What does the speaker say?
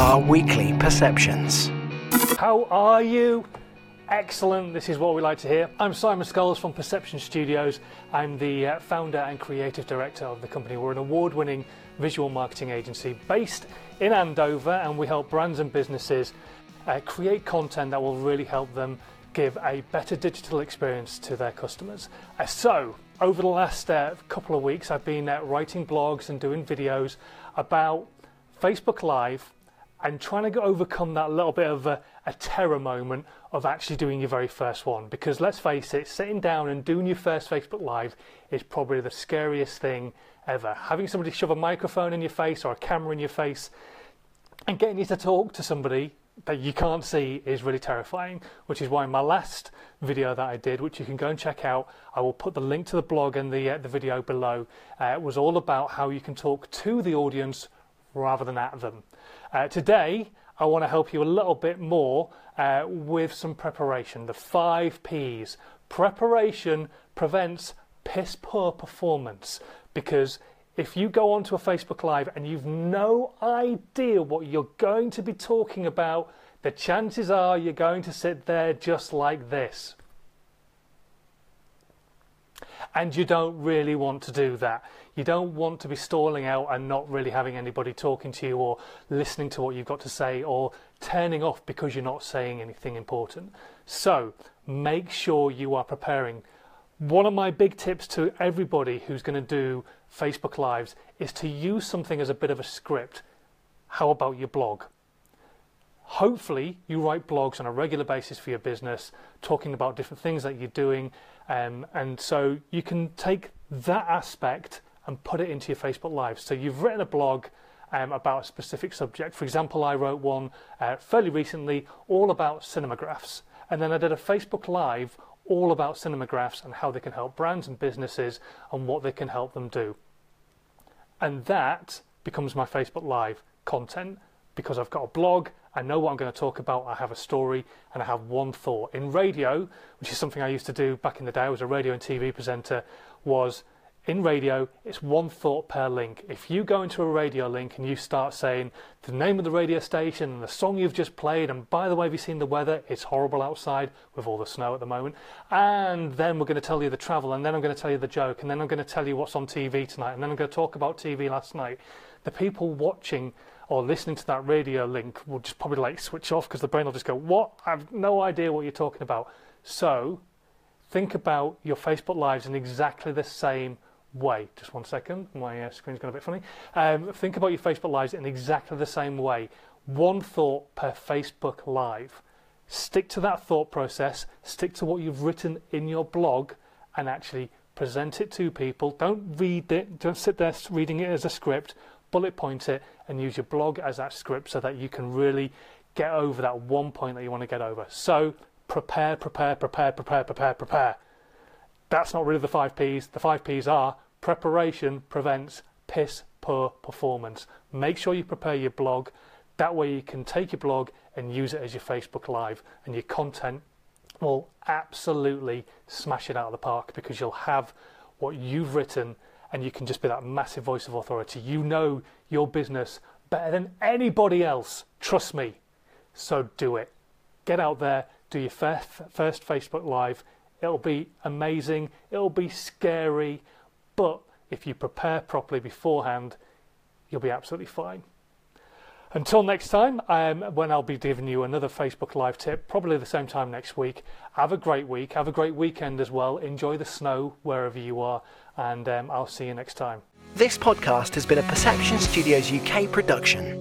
our weekly perceptions. How are you? Excellent, this is what we like to hear. I'm Simon Scholes from Perception Studios. I'm the uh, founder and creative director of the company. We're an award winning visual marketing agency based in Andover, and we help brands and businesses uh, create content that will really help them give a better digital experience to their customers. Uh, so, over the last uh, couple of weeks, I've been uh, writing blogs and doing videos about Facebook Live and trying to overcome that little bit of a, a, terror moment of actually doing your very first one. Because let's face it, sitting down and doing your first Facebook Live is probably the scariest thing ever. Having somebody shove a microphone in your face or a camera in your face and getting you to talk to somebody that you can't see is really terrifying, which is why my last video that I did, which you can go and check out, I will put the link to the blog and the, uh, the video below, uh, was all about how you can talk to the audience rather than at them. Uh, today, I want to help you a little bit more uh, with some preparation. The five P's. Preparation prevents piss poor performance because if you go onto a Facebook Live and you've no idea what you're going to be talking about, the chances are you're going to sit there just like this. And you don't really want to do that. You don't want to be stalling out and not really having anybody talking to you or listening to what you've got to say or turning off because you're not saying anything important. So make sure you are preparing. One of my big tips to everybody who's going to do Facebook Lives is to use something as a bit of a script. How about your blog? Hopefully, you write blogs on a regular basis for your business, talking about different things that you're doing. Um, and so you can take that aspect and put it into your Facebook Live. So you've written a blog um, about a specific subject. For example, I wrote one uh, fairly recently all about cinemagraphs. And then I did a Facebook Live all about cinemagraphs and how they can help brands and businesses and what they can help them do. And that becomes my Facebook Live content because I've got a blog, I know what I'm going to talk about, I have a story, and I have one thought. In radio, which is something I used to do back in the day, I was a radio and TV presenter, was in radio, it's one thought per link. If you go into a radio link and you start saying the name of the radio station and the song you've just played, and by the way, have you seen the weather? It's horrible outside with all the snow at the moment. And then we're going to tell you the travel, and then I'm going to tell you the joke, and then I'm going to tell you what's on TV tonight, and then I'm going to talk about TV last night. The people watching or listening to that radio link will just probably like switch off because the brain will just go, What? I have no idea what you're talking about. So think about your Facebook Lives in exactly the same way. Just one second, my uh, screen's gone a bit funny. Um, think about your Facebook Lives in exactly the same way. One thought per Facebook Live. Stick to that thought process, stick to what you've written in your blog, and actually present it to people. Don't read it, don't sit there reading it as a script. Bullet point it and use your blog as that script so that you can really get over that one point that you want to get over. So prepare, prepare, prepare, prepare, prepare, prepare. That's not really the five P's. The five P's are preparation prevents piss poor performance. Make sure you prepare your blog. That way you can take your blog and use it as your Facebook Live, and your content will absolutely smash it out of the park because you'll have what you've written and you can just be that massive voice of authority. You know your business better than anybody else. Trust me. So do it. Get out there, do your first, Facebook Live, It'll be amazing, it'll be scary, but if you prepare properly beforehand, you'll be absolutely fine. Until next time, um, when I'll be giving you another Facebook Live tip, probably the same time next week. Have a great week, have a great weekend as well. Enjoy the snow wherever you are, and um, I'll see you next time. This podcast has been a Perception Studios UK production.